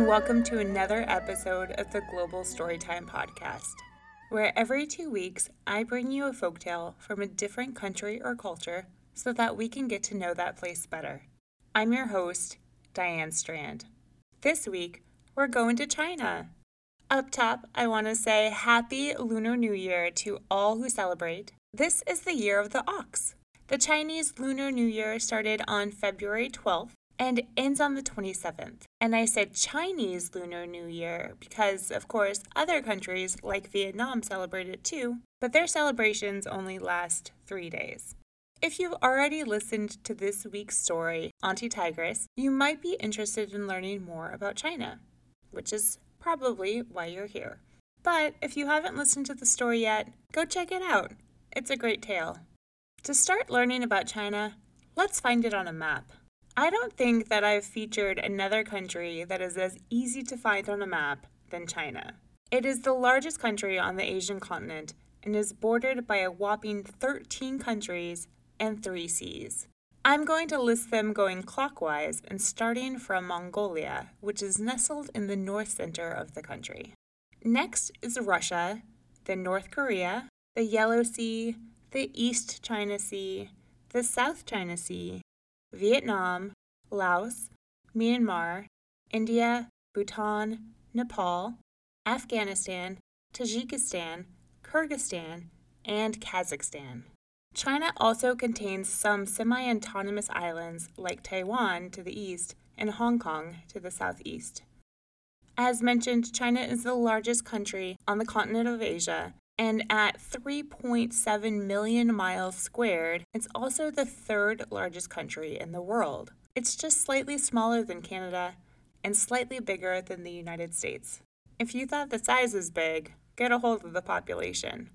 welcome to another episode of the Global Storytime Podcast, where every two weeks I bring you a folktale from a different country or culture so that we can get to know that place better. I'm your host, Diane Strand. This week, we're going to China. Up top, I want to say Happy Lunar New Year to all who celebrate. This is the year of the ox. The Chinese Lunar New Year started on February 12th and ends on the 27th. And I said Chinese Lunar New Year because, of course, other countries like Vietnam celebrate it too, but their celebrations only last three days. If you've already listened to this week's story, Auntie Tigress, you might be interested in learning more about China, which is probably why you're here. But if you haven't listened to the story yet, go check it out. It's a great tale. To start learning about China, let's find it on a map. I don't think that I've featured another country that is as easy to find on a map than China. It is the largest country on the Asian continent and is bordered by a whopping 13 countries and 3 seas. I'm going to list them going clockwise and starting from Mongolia, which is nestled in the north center of the country. Next is Russia, then North Korea, the Yellow Sea, the East China Sea, the South China Sea, Vietnam, Laos, Myanmar, India, Bhutan, Nepal, Afghanistan, Tajikistan, Kyrgyzstan, and Kazakhstan. China also contains some semi autonomous islands like Taiwan to the east and Hong Kong to the southeast. As mentioned, China is the largest country on the continent of Asia and at 3.7 million miles squared, it's also the third largest country in the world. It's just slightly smaller than Canada and slightly bigger than the United States. If you thought the size was big, get a hold of the population.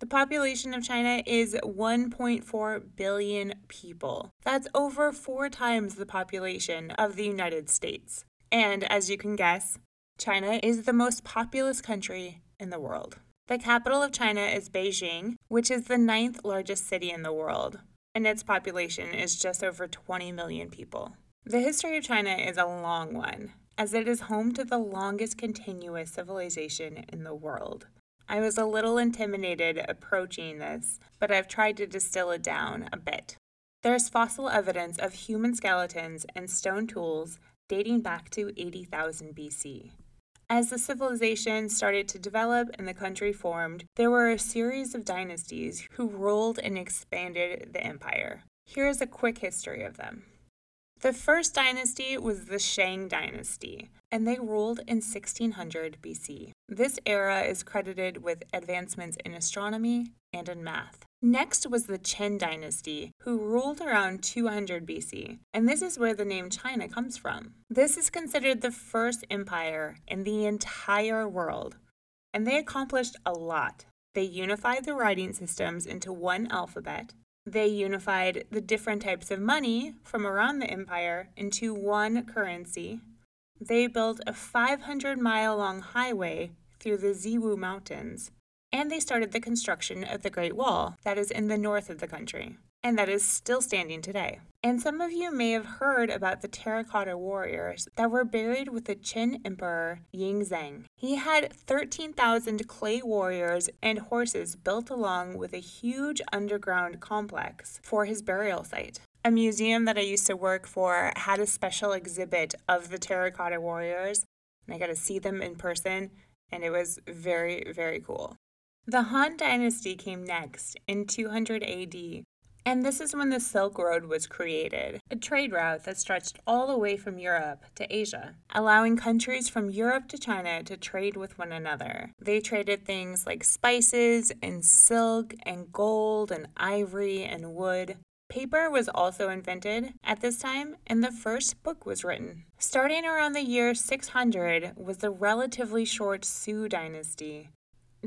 The population of China is 1.4 billion people. That's over four times the population of the United States. And as you can guess, China is the most populous country in the world. The capital of China is Beijing, which is the ninth largest city in the world, and its population is just over 20 million people. The history of China is a long one, as it is home to the longest continuous civilization in the world. I was a little intimidated approaching this, but I've tried to distill it down a bit. There's fossil evidence of human skeletons and stone tools dating back to 80,000 BC. As the civilization started to develop and the country formed, there were a series of dynasties who ruled and expanded the empire. Here is a quick history of them. The first dynasty was the Shang dynasty, and they ruled in 1600 BC. This era is credited with advancements in astronomy and in math. Next was the Qin dynasty, who ruled around 200 BC, and this is where the name China comes from. This is considered the first empire in the entire world, and they accomplished a lot. They unified the writing systems into one alphabet. They unified the different types of money from around the empire into one currency. They built a 500 mile long highway through the Ziwu Mountains and they started the construction of the Great Wall that is in the north of the country, and that is still standing today. And some of you may have heard about the terracotta warriors that were buried with the Qin Emperor Yingzheng. He had 13,000 clay warriors and horses built along with a huge underground complex for his burial site. A museum that I used to work for had a special exhibit of the terracotta warriors, and I got to see them in person, and it was very, very cool. The Han Dynasty came next in 200 AD, and this is when the Silk Road was created, a trade route that stretched all the way from Europe to Asia, allowing countries from Europe to China to trade with one another. They traded things like spices and silk and gold and ivory and wood. Paper was also invented at this time, and the first book was written. Starting around the year 600 was the relatively short Sui dynasty,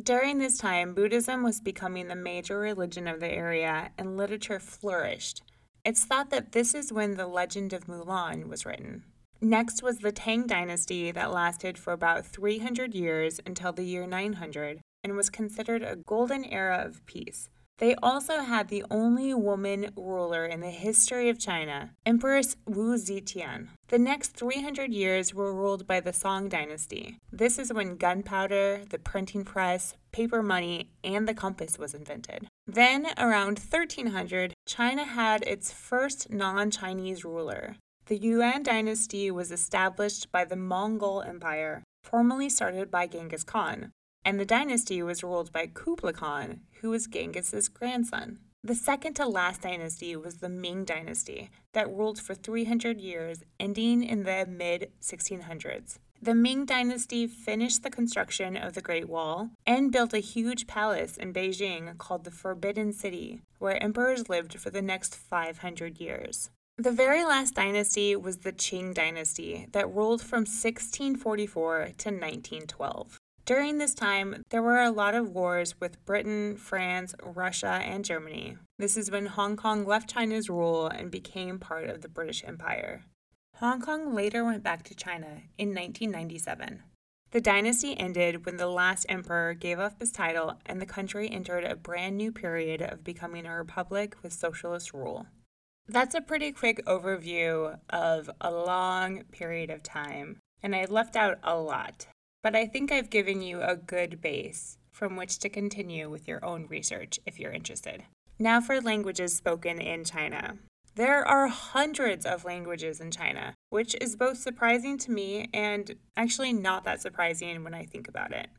during this time, Buddhism was becoming the major religion of the area and literature flourished. It's thought that this is when the legend of Mulan was written. Next was the Tang dynasty that lasted for about 300 years until the year 900 and was considered a golden era of peace. They also had the only woman ruler in the history of China, Empress Wu Zetian. The next 300 years were ruled by the Song dynasty. This is when gunpowder, the printing press, paper money, and the compass was invented. Then, around 1300, China had its first non Chinese ruler. The Yuan dynasty was established by the Mongol Empire, formerly started by Genghis Khan, and the dynasty was ruled by Kublai Khan, who was Genghis's grandson. The second to last dynasty was the Ming dynasty, that ruled for 300 years, ending in the mid 1600s. The Ming dynasty finished the construction of the Great Wall and built a huge palace in Beijing called the Forbidden City, where emperors lived for the next 500 years. The very last dynasty was the Qing dynasty that ruled from 1644 to 1912. During this time, there were a lot of wars with Britain, France, Russia, and Germany. This is when Hong Kong left China's rule and became part of the British Empire. Hong Kong later went back to China in 1997. The dynasty ended when the last emperor gave up his title and the country entered a brand new period of becoming a republic with socialist rule. That's a pretty quick overview of a long period of time, and I left out a lot but I think I've given you a good base from which to continue with your own research if you're interested. Now for languages spoken in China. There are hundreds of languages in China, which is both surprising to me and actually not that surprising when I think about it.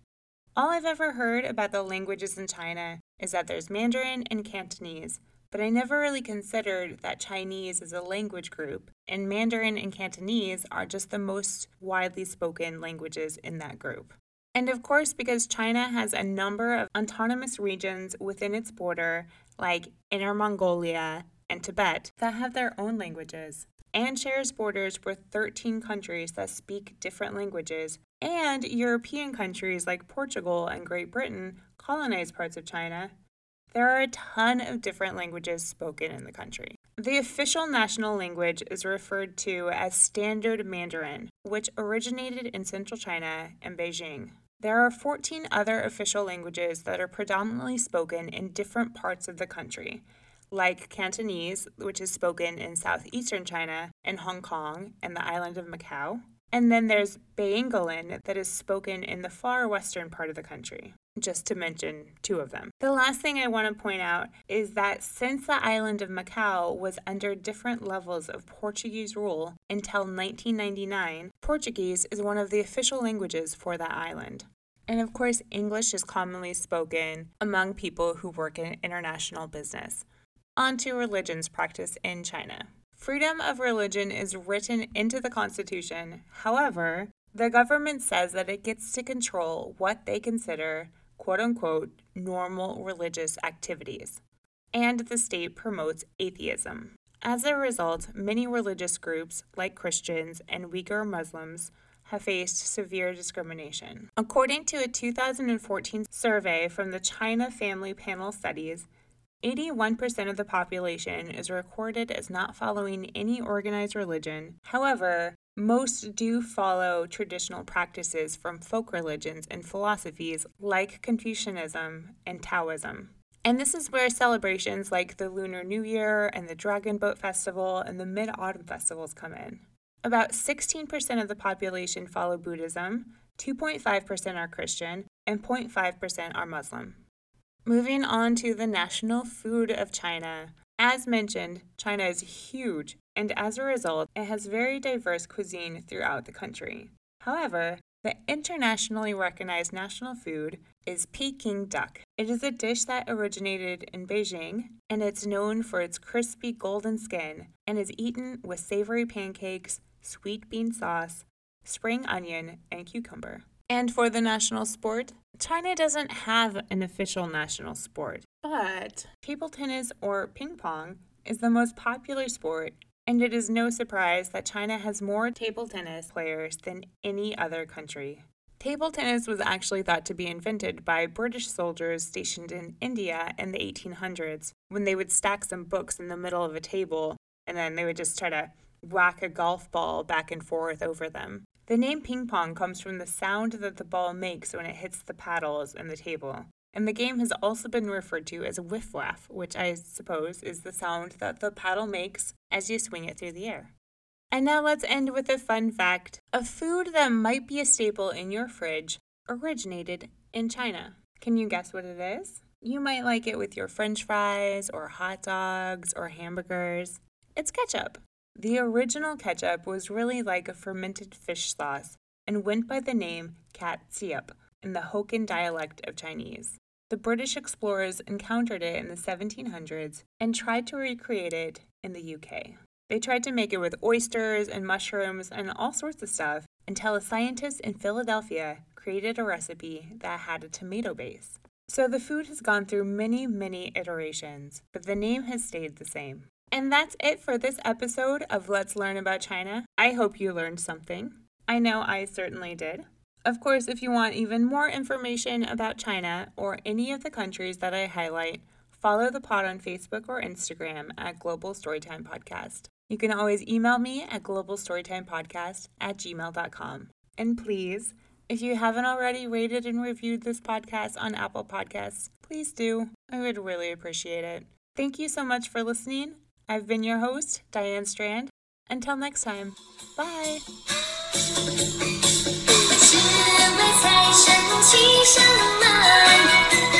All I've ever heard about the languages in China is that there's Mandarin and Cantonese, but I never really considered that Chinese is a language group, and Mandarin and Cantonese are just the most widely spoken languages in that group. And of course, because China has a number of autonomous regions within its border, like Inner Mongolia and Tibet, that have their own languages, and shares borders with 13 countries that speak different languages, and European countries like Portugal and Great Britain colonize parts of China there are a ton of different languages spoken in the country. The official national language is referred to as Standard Mandarin, which originated in central China and Beijing. There are 14 other official languages that are predominantly spoken in different parts of the country, like Cantonese, which is spoken in southeastern China and Hong Kong and the island of Macau. And then there's Beiyingalan that is spoken in the far western part of the country just to mention two of them. The last thing I want to point out is that since the island of Macau was under different levels of Portuguese rule until 1999, Portuguese is one of the official languages for that island. And of course, English is commonly spoken among people who work in international business. On to religions practiced in China. Freedom of religion is written into the Constitution. However, the government says that it gets to control what they consider quote unquote normal religious activities, and the state promotes atheism. As a result, many religious groups, like Christians and Uyghur Muslims, have faced severe discrimination. According to a 2014 survey from the China Family Panel Studies, 81% of the population is recorded as not following any organized religion. However, most do follow traditional practices from folk religions and philosophies like Confucianism and Taoism. And this is where celebrations like the Lunar New Year and the Dragon Boat Festival and the Mid Autumn Festivals come in. About 16% of the population follow Buddhism, 2.5% are Christian, and 0.5% are Muslim. Moving on to the national food of China. As mentioned, China is huge and as a result, it has very diverse cuisine throughout the country. However, the internationally recognized national food is Peking duck. It is a dish that originated in Beijing and it's known for its crispy golden skin and is eaten with savory pancakes, sweet bean sauce, spring onion, and cucumber. And for the national sport, China doesn't have an official national sport, but table tennis or ping pong is the most popular sport and it is no surprise that China has more table tennis players than any other country. Table tennis was actually thought to be invented by British soldiers stationed in India in the 1800s when they would stack some books in the middle of a table and then they would just try to whack a golf ball back and forth over them. The name ping pong comes from the sound that the ball makes when it hits the paddles in the table. And the game has also been referred to as whiff waff, which I suppose is the sound that the paddle makes as you swing it through the air. And now let's end with a fun fact. A food that might be a staple in your fridge originated in China. Can you guess what it is? You might like it with your french fries or hot dogs or hamburgers. It's ketchup. The original ketchup was really like a fermented fish sauce and went by the name catsup in the Hokkien dialect of Chinese. The British explorers encountered it in the 1700s and tried to recreate it in the UK. They tried to make it with oysters and mushrooms and all sorts of stuff until a scientist in Philadelphia created a recipe that had a tomato base. So the food has gone through many, many iterations, but the name has stayed the same. And that's it for this episode of Let's Learn About China. I hope you learned something. I know I certainly did. Of course, if you want even more information about China or any of the countries that I highlight, follow the pod on Facebook or Instagram at Global Storytime Podcast. You can always email me at globalstorytimepodcast at gmail.com. And please, if you haven't already rated and reviewed this podcast on Apple Podcasts, please do. I would really appreciate it. Thank you so much for listening. I've been your host, Diane Strand. Until next time, bye. 只为财神齐上门。